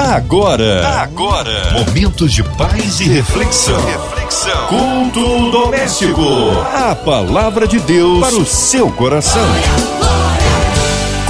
Agora, agora, momentos de paz e reflexão. reflexão. Culto doméstico. A palavra de Deus para o seu coração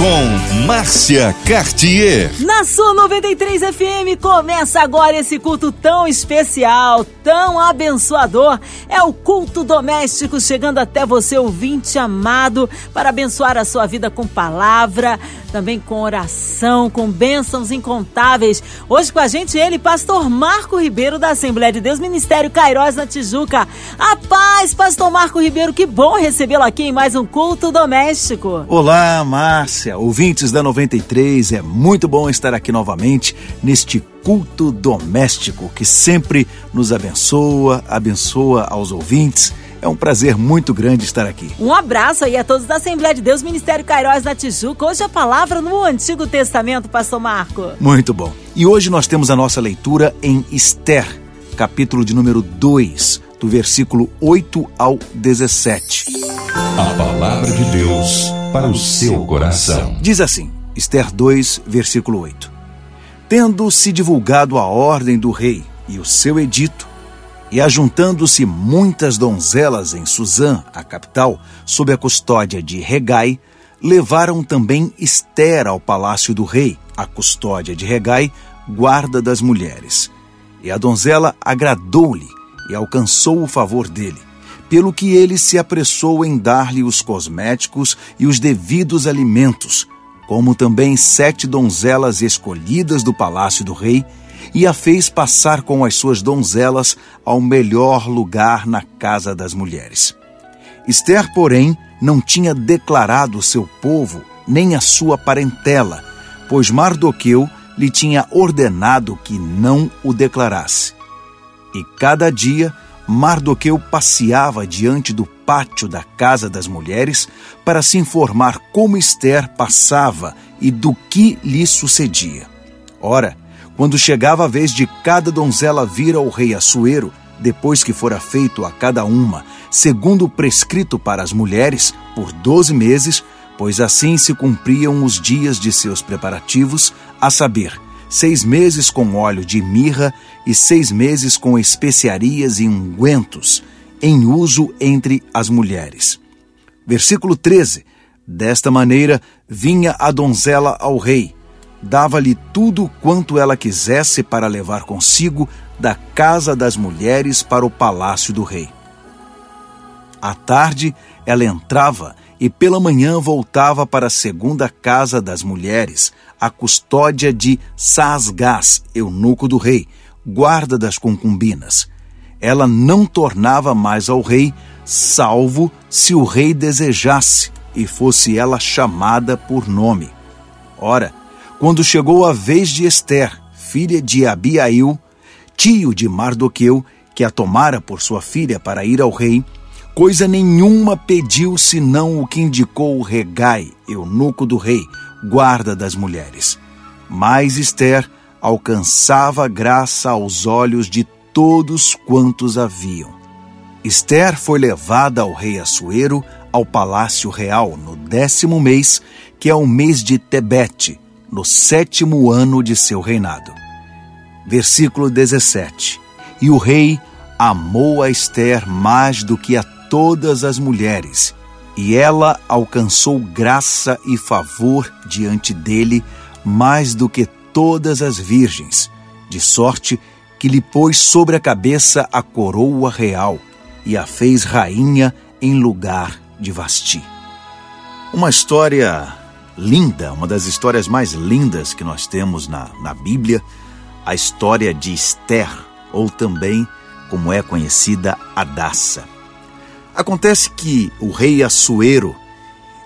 com Márcia Cartier. Na sua 93 FM começa agora esse culto tão especial, tão abençoador. É o culto doméstico chegando até você, ouvinte amado, para abençoar a sua vida com palavra, também com oração, com bênçãos incontáveis. Hoje com a gente ele, pastor Marco Ribeiro da Assembleia de Deus, Ministério Cairós na Tijuca. A paz, pastor Marco Ribeiro, que bom recebê-lo aqui em mais um culto doméstico. Olá, Márcia ouvintes da 93, é muito bom estar aqui novamente neste culto doméstico que sempre nos abençoa, abençoa aos ouvintes. É um prazer muito grande estar aqui. Um abraço aí a todos da Assembleia de Deus, Ministério Cairóis da Tijuca. Hoje a palavra no Antigo Testamento, Pastor Marco. Muito bom. E hoje nós temos a nossa leitura em Esther, capítulo de número 2, do versículo 8 ao 17. A palavra de Deus para o seu coração. Diz assim, Esther 2, versículo 8: Tendo se divulgado a ordem do rei e o seu edito, e ajuntando-se muitas donzelas em Suzã, a capital, sob a custódia de Regai, levaram também Esther ao palácio do rei, a custódia de Regai, guarda das mulheres. E a donzela agradou-lhe e alcançou o favor dele pelo que ele se apressou em dar-lhe os cosméticos e os devidos alimentos, como também sete donzelas escolhidas do palácio do rei, e a fez passar com as suas donzelas ao melhor lugar na casa das mulheres. Esther, porém, não tinha declarado seu povo nem a sua parentela, pois Mardoqueu lhe tinha ordenado que não o declarasse. E cada dia Mardoqueu passeava diante do pátio da casa das mulheres para se informar como Esther passava e do que lhe sucedia. Ora, quando chegava a vez de cada donzela vir ao rei Assuero, depois que fora feito a cada uma, segundo o prescrito para as mulheres, por doze meses, pois assim se cumpriam os dias de seus preparativos, a saber, seis meses com óleo de mirra e seis meses com especiarias e ungüentos, em uso entre as mulheres. Versículo 13. Desta maneira vinha a donzela ao rei, dava-lhe tudo quanto ela quisesse para levar consigo da casa das mulheres para o palácio do rei. À tarde, ela entrava e pela manhã voltava para a segunda casa das mulheres, a custódia de Sasgás, eunuco do rei, guarda das concubinas. Ela não tornava mais ao rei, salvo se o rei desejasse e fosse ela chamada por nome. Ora, quando chegou a vez de Esther, filha de Abiail, tio de Mardoqueu, que a tomara por sua filha para ir ao rei, coisa nenhuma pediu senão o que indicou o regai, eunuco do rei, guarda das mulheres. Mas Esther alcançava graça aos olhos de todos quantos haviam. Esther foi levada ao rei Assuero ao palácio real no décimo mês, que é o mês de Tebete, no sétimo ano de seu reinado. Versículo 17. E o rei amou a Esther mais do que a todas as mulheres, e ela alcançou graça e favor diante dele mais do que todas as virgens, de sorte que lhe pôs sobre a cabeça a coroa real e a fez rainha em lugar de Vasti. Uma história linda, uma das histórias mais lindas que nós temos na, na Bíblia, a história de Esther, ou também, como é conhecida, Adassa. Acontece que o rei Assuero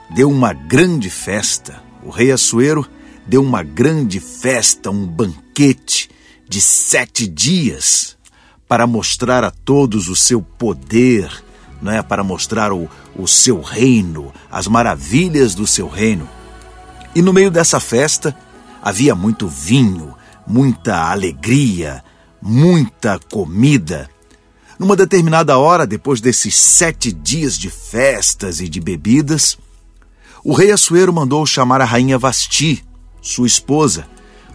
deu uma grande festa. O rei Assuero deu uma grande festa, um banquete de sete dias para mostrar a todos o seu poder, não é? para mostrar o, o seu reino, as maravilhas do seu reino. E no meio dessa festa havia muito vinho, muita alegria, muita comida. Numa determinada hora, depois desses sete dias de festas e de bebidas, o rei Assuero mandou chamar a rainha Vasti, sua esposa,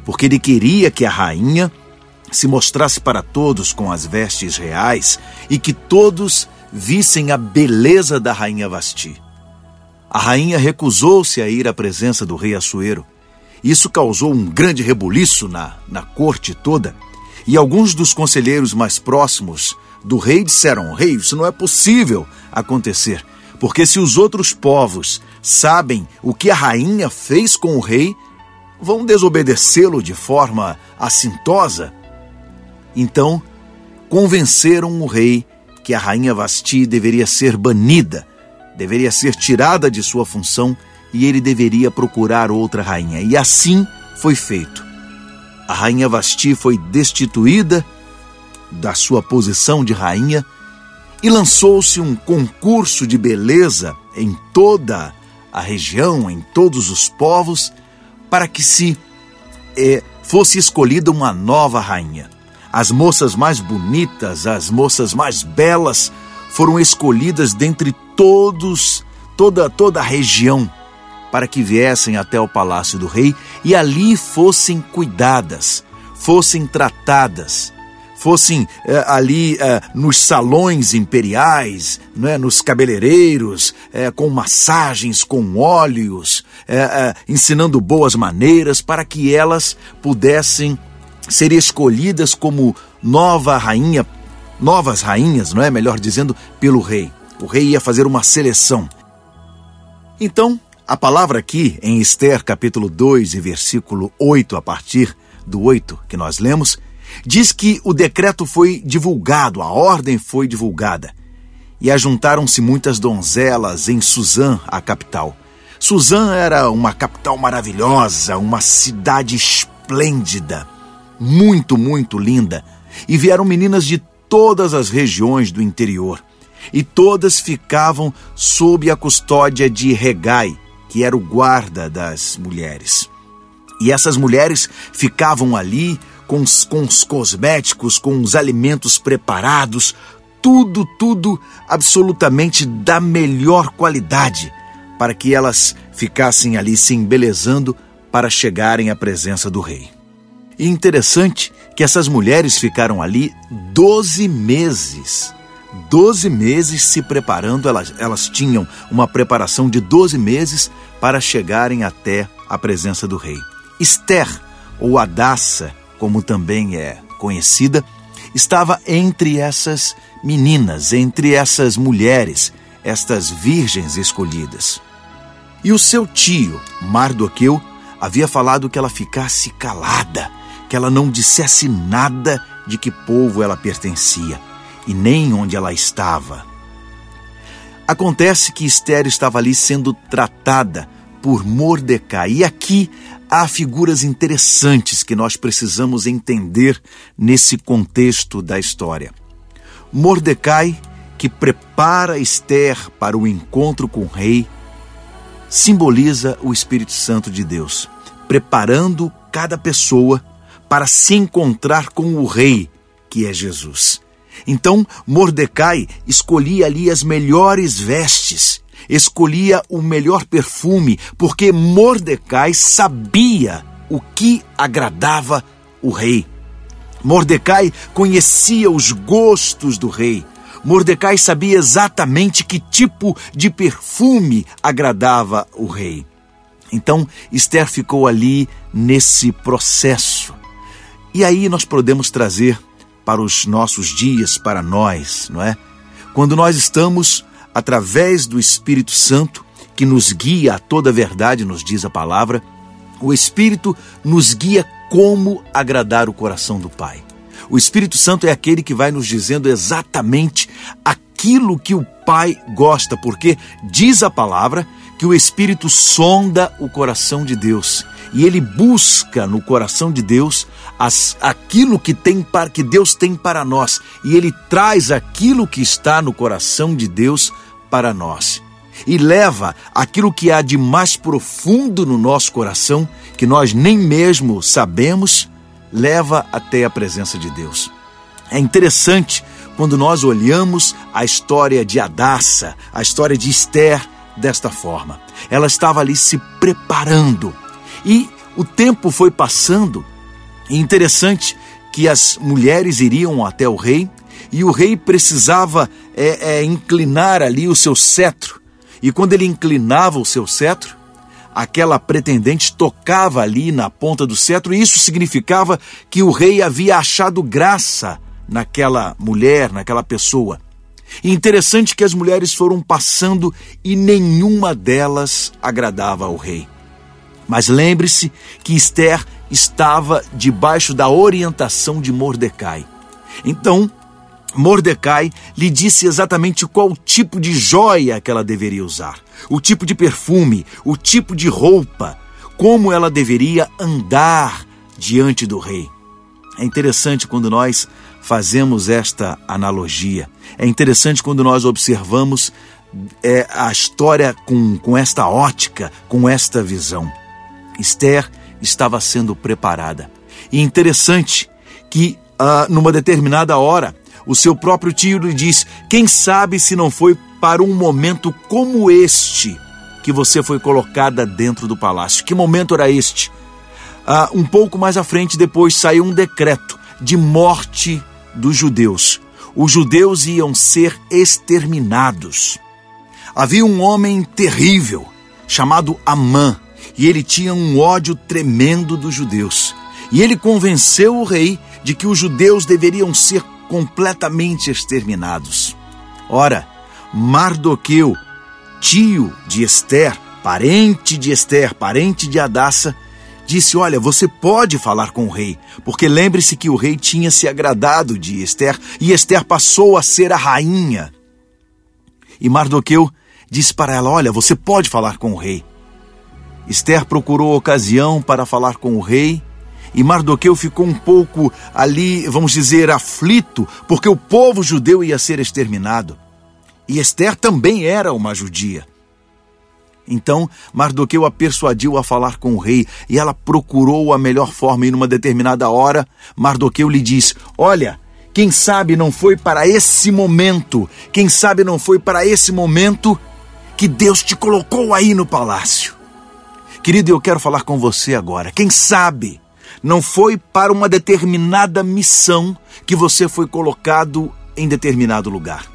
porque ele queria que a rainha se mostrasse para todos com as vestes reais e que todos vissem a beleza da rainha Vasti. A rainha recusou-se a ir à presença do rei Assuero. Isso causou um grande rebuliço na, na corte toda, e alguns dos conselheiros mais próximos do rei disseram: Rei, isso não é possível acontecer, porque se os outros povos sabem o que a rainha fez com o rei, vão desobedecê-lo de forma assintosa. Então, convenceram o rei que a rainha Vasti deveria ser banida, deveria ser tirada de sua função e ele deveria procurar outra rainha. E assim foi feito. A rainha Vasti foi destituída da sua posição de rainha e lançou-se um concurso de beleza em toda a região, em todos os povos, para que se é, fosse escolhida uma nova rainha. As moças mais bonitas, as moças mais belas foram escolhidas dentre todos, toda toda a região, para que viessem até o palácio do rei e ali fossem cuidadas, fossem tratadas, fossem é, ali é, nos salões imperiais, né, nos cabeleireiros, é, com massagens, com óleos, ensinando boas maneiras para que elas pudessem ser escolhidas como nova rainha, novas rainhas, não é? Melhor dizendo, pelo rei. O rei ia fazer uma seleção. Então, a palavra aqui em Esther, capítulo 2 e versículo 8, a partir do 8 que nós lemos, diz que o decreto foi divulgado, a ordem foi divulgada. E ajuntaram-se muitas donzelas em Suzã, a capital. Suzã era uma capital maravilhosa, uma cidade esplêndida muito, muito linda, e vieram meninas de todas as regiões do interior, e todas ficavam sob a custódia de Regai, que era o guarda das mulheres. E essas mulheres ficavam ali com os, com os cosméticos, com os alimentos preparados, tudo, tudo absolutamente da melhor qualidade, para que elas ficassem ali se embelezando para chegarem à presença do rei. E interessante que essas mulheres ficaram ali 12 meses. 12 meses se preparando, elas, elas tinham uma preparação de 12 meses para chegarem até a presença do rei. Esther, ou Adassa, como também é conhecida, estava entre essas meninas, entre essas mulheres, estas virgens escolhidas. E o seu tio, Mardoqueu, havia falado que ela ficasse calada que ela não dissesse nada de que povo ela pertencia e nem onde ela estava. Acontece que Esther estava ali sendo tratada por Mordecai, e aqui há figuras interessantes que nós precisamos entender nesse contexto da história. Mordecai, que prepara Esther para o encontro com o rei, simboliza o Espírito Santo de Deus, preparando cada pessoa para se encontrar com o rei, que é Jesus. Então Mordecai escolhia ali as melhores vestes, escolhia o melhor perfume, porque Mordecai sabia o que agradava o rei. Mordecai conhecia os gostos do rei. Mordecai sabia exatamente que tipo de perfume agradava o rei. Então Esther ficou ali nesse processo e aí nós podemos trazer para os nossos dias, para nós, não é? Quando nós estamos, através do Espírito Santo, que nos guia a toda a verdade, nos diz a palavra, o Espírito nos guia como agradar o coração do Pai. O Espírito Santo é aquele que vai nos dizendo exatamente aquilo que o Pai gosta, porque diz a palavra que o Espírito sonda o coração de Deus e ele busca no coração de Deus as, aquilo que tem para que Deus tem para nós e ele traz aquilo que está no coração de Deus para nós e leva aquilo que há de mais profundo no nosso coração que nós nem mesmo sabemos leva até a presença de Deus. É interessante quando nós olhamos a história de Adassa, a história de Esther desta forma. Ela estava ali se preparando e o tempo foi passando interessante que as mulheres iriam até o rei e o rei precisava é, é, inclinar ali o seu cetro. E quando ele inclinava o seu cetro, aquela pretendente tocava ali na ponta do cetro, e isso significava que o rei havia achado graça naquela mulher, naquela pessoa. E interessante que as mulheres foram passando e nenhuma delas agradava ao rei. Mas lembre-se que Esther estava debaixo da orientação de Mordecai. Então, Mordecai lhe disse exatamente qual tipo de joia que ela deveria usar, o tipo de perfume, o tipo de roupa, como ela deveria andar diante do rei. É interessante quando nós fazemos esta analogia. É interessante quando nós observamos é, a história com, com esta ótica, com esta visão. Esther estava sendo preparada. E interessante que, uh, numa determinada hora, o seu próprio tio lhe diz: Quem sabe se não foi para um momento como este que você foi colocada dentro do palácio? Que momento era este? Ah, um pouco mais à frente, depois saiu um decreto de morte dos judeus. Os judeus iam ser exterminados. Havia um homem terrível chamado Amã e ele tinha um ódio tremendo dos judeus. E ele convenceu o rei de que os judeus deveriam ser completamente exterminados. Ora, Mardoqueu, tio de Esther, parente de Esther, parente de Adassa, disse: Olha, você pode falar com o rei, porque lembre-se que o rei tinha se agradado de Esther e Esther passou a ser a rainha. E Mardoqueu disse para ela: Olha, você pode falar com o rei. Esther procurou ocasião para falar com o rei e Mardoqueu ficou um pouco ali, vamos dizer, aflito, porque o povo judeu ia ser exterminado. E Esther também era uma judia. Então Mardoqueu a persuadiu a falar com o rei e ela procurou a melhor forma e numa determinada hora Mardoqueu lhe diz: Olha, quem sabe não foi para esse momento, quem sabe não foi para esse momento que Deus te colocou aí no palácio. Querido, eu quero falar com você agora. Quem sabe não foi para uma determinada missão que você foi colocado em determinado lugar.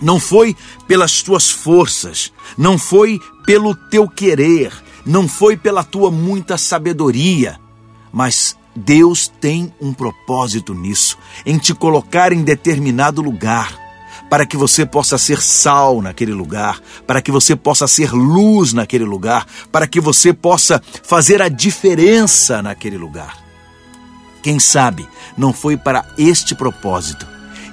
Não foi pelas tuas forças, não foi pelo teu querer, não foi pela tua muita sabedoria, mas Deus tem um propósito nisso, em te colocar em determinado lugar para que você possa ser sal naquele lugar, para que você possa ser luz naquele lugar, para que você possa fazer a diferença naquele lugar. Quem sabe não foi para este propósito.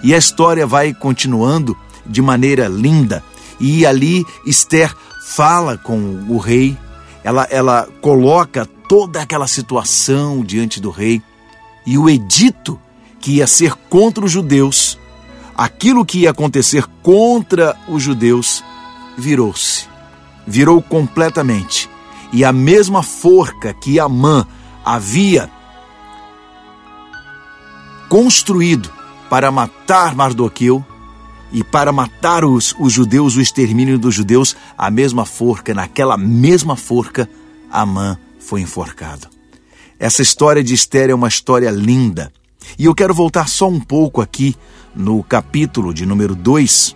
E a história vai continuando de maneira linda. E ali Esther fala com o rei, ela, ela coloca toda aquela situação diante do rei. E o edito que ia ser contra os judeus aquilo que ia acontecer contra os judeus virou-se. Virou completamente. E a mesma forca que Amã havia construído para matar Mardoqueu e para matar os, os judeus, o extermínio dos judeus, a mesma forca, naquela mesma forca, Amã foi enforcado. Essa história de Esther é uma história linda. E eu quero voltar só um pouco aqui no capítulo de número 2,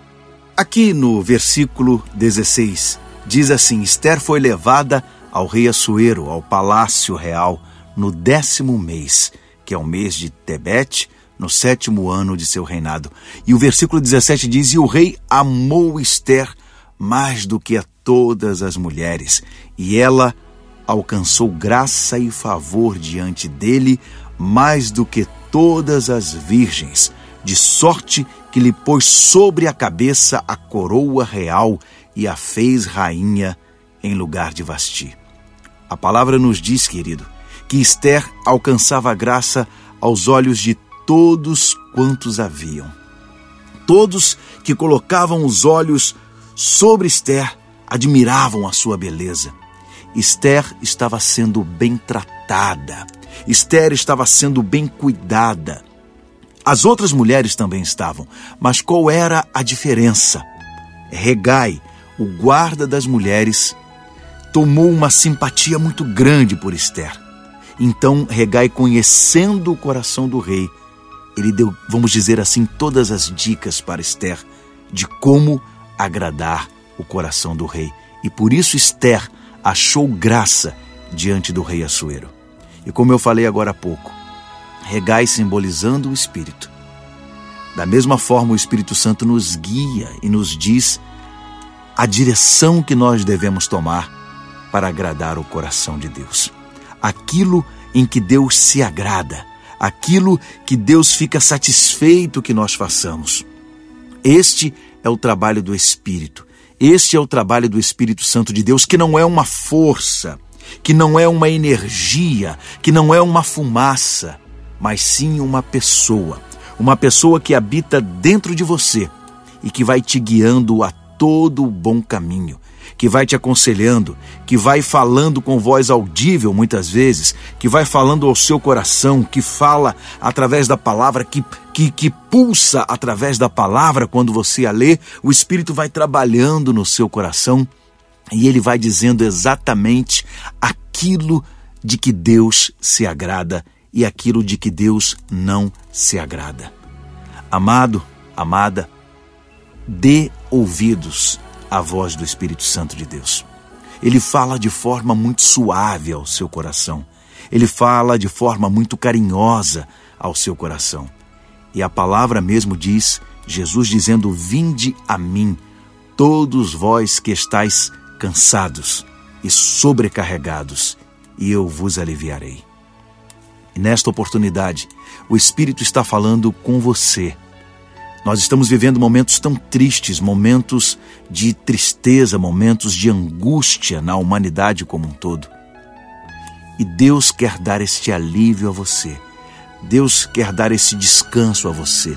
aqui no versículo 16, diz assim: Esther foi levada ao rei Assuero, ao palácio real, no décimo mês, que é o mês de Tebete, no sétimo ano de seu reinado. E o versículo 17 diz: E o rei amou Esther mais do que a todas as mulheres, e ela alcançou graça e favor diante dele mais do que todas as virgens de sorte que lhe pôs sobre a cabeça a coroa real e a fez rainha em lugar de Vasti. A palavra nos diz, querido, que Esther alcançava graça aos olhos de todos quantos haviam. Todos que colocavam os olhos sobre Esther admiravam a sua beleza. Esther estava sendo bem tratada. Esther estava sendo bem cuidada. As outras mulheres também estavam, mas qual era a diferença? Regai, o guarda das mulheres, tomou uma simpatia muito grande por Esther. Então, Regai, conhecendo o coração do rei, ele deu, vamos dizer assim, todas as dicas para Esther de como agradar o coração do rei. E por isso Esther achou graça diante do rei Assuero. E como eu falei agora há pouco, Regai simbolizando o Espírito. Da mesma forma, o Espírito Santo nos guia e nos diz a direção que nós devemos tomar para agradar o coração de Deus. Aquilo em que Deus se agrada, aquilo que Deus fica satisfeito que nós façamos. Este é o trabalho do Espírito. Este é o trabalho do Espírito Santo de Deus, que não é uma força, que não é uma energia, que não é uma fumaça, mas sim uma pessoa. Uma pessoa que habita dentro de você e que vai te guiando a todo o bom caminho, que vai te aconselhando, que vai falando com voz audível muitas vezes, que vai falando ao seu coração, que fala através da palavra, que, que, que pulsa através da palavra quando você a lê, o Espírito vai trabalhando no seu coração e ele vai dizendo exatamente aquilo de que Deus se agrada e aquilo de que Deus não se agrada. Amado, amada, dê ouvidos à voz do Espírito Santo de Deus. Ele fala de forma muito suave ao seu coração. Ele fala de forma muito carinhosa ao seu coração. E a palavra mesmo diz, Jesus dizendo: Vinde a mim, todos vós que estáis cansados e sobrecarregados, e eu vos aliviarei. Nesta oportunidade, o Espírito está falando com você. Nós estamos vivendo momentos tão tristes, momentos de tristeza, momentos de angústia na humanidade como um todo. E Deus quer dar este alívio a você. Deus quer dar esse descanso a você.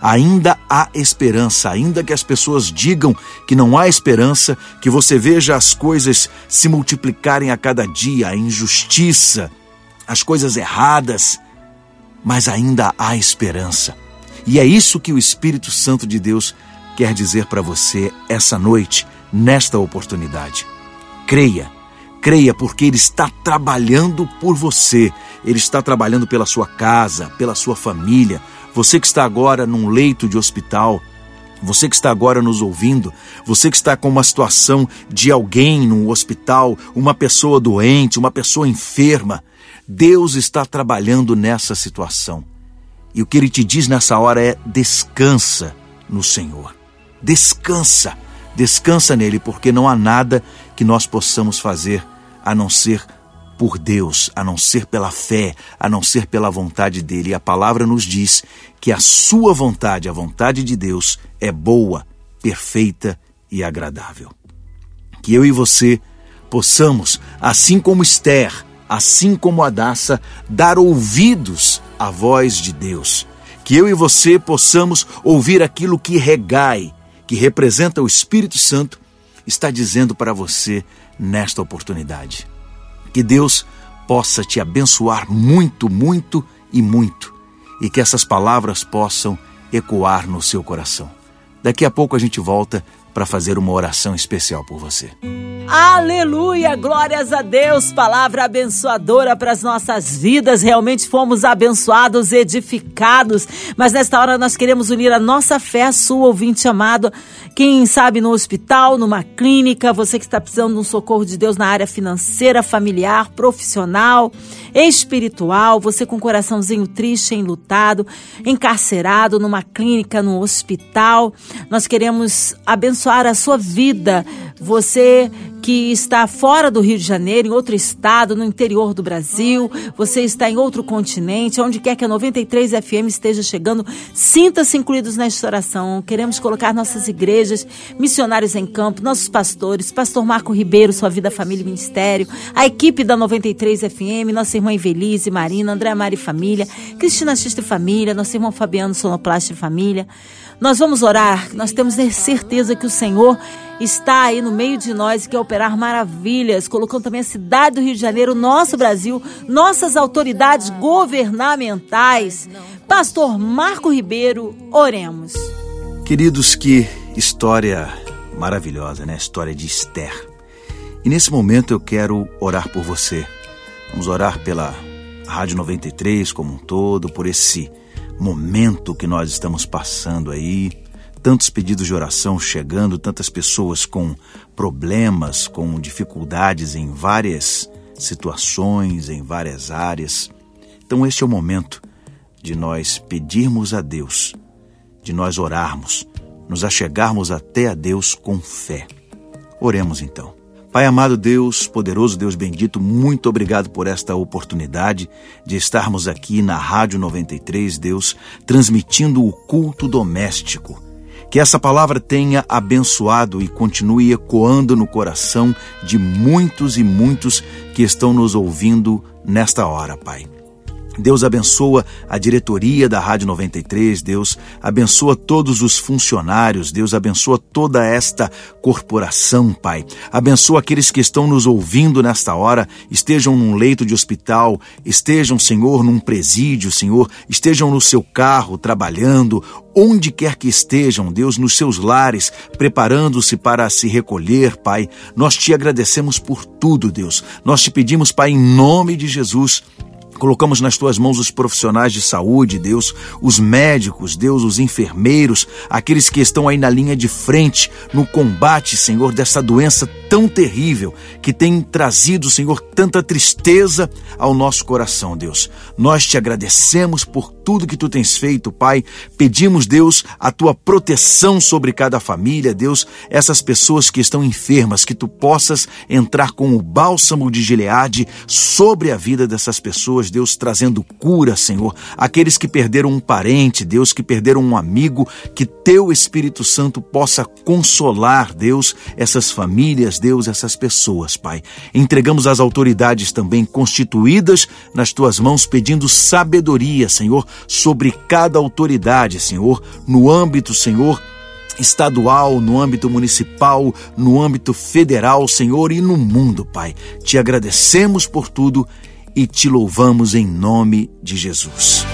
Ainda há esperança, ainda que as pessoas digam que não há esperança, que você veja as coisas se multiplicarem a cada dia, a injustiça, as coisas erradas, mas ainda há esperança. E é isso que o Espírito Santo de Deus quer dizer para você essa noite, nesta oportunidade. Creia, creia, porque Ele está trabalhando por você, Ele está trabalhando pela sua casa, pela sua família. Você que está agora num leito de hospital, você que está agora nos ouvindo, você que está com uma situação de alguém no hospital, uma pessoa doente, uma pessoa enferma, Deus está trabalhando nessa situação. E o que ele te diz nessa hora é: descansa no Senhor. Descansa, descansa nele, porque não há nada que nós possamos fazer a não ser por Deus, a não ser pela fé, a não ser pela vontade dele. E a palavra nos diz que a sua vontade, a vontade de Deus, é boa, perfeita e agradável. Que eu e você possamos, assim como Esther, assim como a Daça, dar ouvidos à voz de Deus. Que eu e você possamos ouvir aquilo que Regai, que representa o Espírito Santo, está dizendo para você nesta oportunidade. Que Deus possa te abençoar muito, muito e muito, e que essas palavras possam ecoar no seu coração. Daqui a pouco a gente volta para fazer uma oração especial por você. Aleluia, glórias a Deus, palavra abençoadora para as nossas vidas. Realmente fomos abençoados, edificados. Mas nesta hora nós queremos unir a nossa fé à sua, ouvinte amado. Quem sabe no hospital, numa clínica, você que está precisando de um socorro de Deus na área financeira, familiar, profissional, espiritual, você com um coraçãozinho triste, enlutado, encarcerado numa clínica, no hospital. Nós queremos abençoar a sua vida. Você que está fora do Rio de Janeiro, em outro estado, no interior do Brasil, você está em outro continente, onde quer que a 93 FM esteja chegando, sinta-se incluídos nesta oração. Queremos colocar nossas igrejas, missionários em campo, nossos pastores, pastor Marco Ribeiro, sua vida, família e ministério, a equipe da 93 FM, nossa irmã Evelise, Marina, André Mari Família, Cristina Xista e Família, nosso irmão Fabiano Sonoplast e Família. Nós vamos orar, nós temos certeza que o Senhor está aí no meio de nós e quer operar maravilhas, colocando também a cidade do Rio de Janeiro, nosso Brasil, nossas autoridades governamentais. Pastor Marco Ribeiro, oremos. Queridos, que história maravilhosa, né? A história de Esther. E nesse momento eu quero orar por você, Vamos orar pela Rádio 93 como um todo, por esse momento que nós estamos passando aí. Tantos pedidos de oração chegando, tantas pessoas com problemas, com dificuldades em várias situações, em várias áreas. Então, este é o momento de nós pedirmos a Deus, de nós orarmos, nos achegarmos até a Deus com fé. Oremos então. Pai amado Deus, poderoso Deus bendito, muito obrigado por esta oportunidade de estarmos aqui na Rádio 93, Deus, transmitindo o culto doméstico. Que essa palavra tenha abençoado e continue ecoando no coração de muitos e muitos que estão nos ouvindo nesta hora, Pai. Deus abençoa a diretoria da Rádio 93, Deus abençoa todos os funcionários, Deus abençoa toda esta corporação, Pai. Abençoa aqueles que estão nos ouvindo nesta hora, estejam num leito de hospital, estejam, Senhor, num presídio, Senhor, estejam no seu carro trabalhando, onde quer que estejam, Deus, nos seus lares, preparando-se para se recolher, Pai. Nós te agradecemos por tudo, Deus. Nós te pedimos, Pai, em nome de Jesus, Colocamos nas tuas mãos os profissionais de saúde, Deus, os médicos, Deus, os enfermeiros, aqueles que estão aí na linha de frente no combate, Senhor, dessa doença tão terrível que tem trazido, Senhor, tanta tristeza ao nosso coração, Deus. Nós te agradecemos por tudo que tu tens feito, Pai. Pedimos, Deus, a tua proteção sobre cada família, Deus, essas pessoas que estão enfermas, que tu possas entrar com o bálsamo de Gileade sobre a vida dessas pessoas, Deus, trazendo cura, Senhor. Aqueles que perderam um parente, Deus, que perderam um amigo, que teu Espírito Santo possa consolar, Deus, essas famílias, Deus, essas pessoas, Pai. Entregamos as autoridades também constituídas nas tuas mãos, pedindo sabedoria, Senhor, sobre cada autoridade, Senhor, no âmbito, Senhor, estadual, no âmbito municipal, no âmbito federal, Senhor, e no mundo, Pai. Te agradecemos por tudo e te louvamos em nome de Jesus.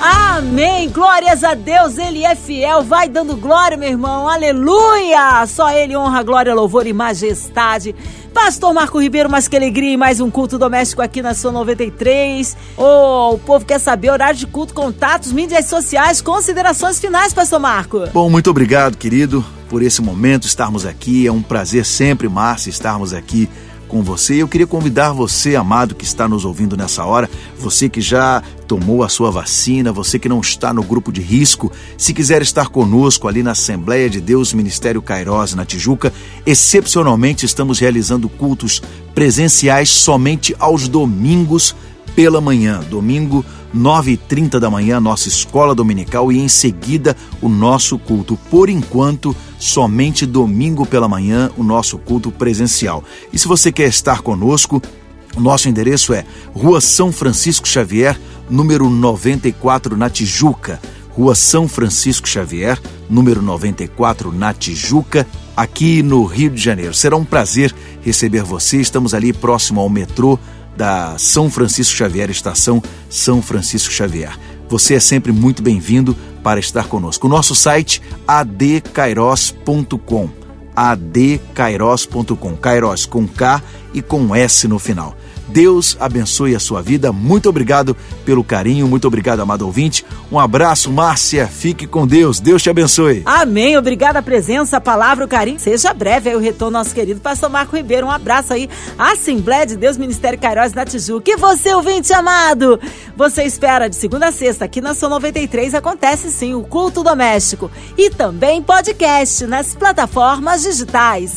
Amém. Glórias a Deus, Ele é fiel. Vai dando glória, meu irmão. Aleluia. Só Ele honra, glória, louvor e majestade. Pastor Marco Ribeiro, mas que alegria e mais um culto doméstico aqui na sua 93. Oh, o povo quer saber horário de culto, contatos, mídias sociais, considerações finais, Pastor Marco. Bom, muito obrigado, querido, por esse momento estarmos aqui. É um prazer sempre, Márcia, estarmos aqui com você. Eu queria convidar você, amado, que está nos ouvindo nessa hora, você que já tomou a sua vacina, você que não está no grupo de risco, se quiser estar conosco ali na Assembleia de Deus Ministério Cairós, na Tijuca, excepcionalmente estamos realizando cultos presenciais somente aos domingos pela manhã. Domingo, 9h30 da manhã, nossa escola dominical e em seguida o nosso culto. Por enquanto, somente domingo pela manhã, o nosso culto presencial. E se você quer estar conosco, o nosso endereço é Rua São Francisco Xavier, número 94, na Tijuca. Rua São Francisco Xavier, número 94, na Tijuca, aqui no Rio de Janeiro. Será um prazer receber você. Estamos ali próximo ao metrô da São Francisco Xavier, estação São Francisco Xavier. Você é sempre muito bem-vindo para estar conosco. O nosso site adkairos.com adkairos.com Kairos com K e com S no final. Deus abençoe a sua vida. Muito obrigado pelo carinho, muito obrigado, amado ouvinte. Um abraço, Márcia. Fique com Deus. Deus te abençoe. Amém. Obrigada a presença, a palavra, o carinho. Seja breve aí o retorno nosso querido pastor Marco Ribeiro. Um abraço aí. Assembleia de Deus, Ministério Cairós da Tijuca. Que você, ouvinte amado, você espera de segunda a sexta aqui na Sua 93 acontece sim o culto doméstico e também podcast nas plataformas digitais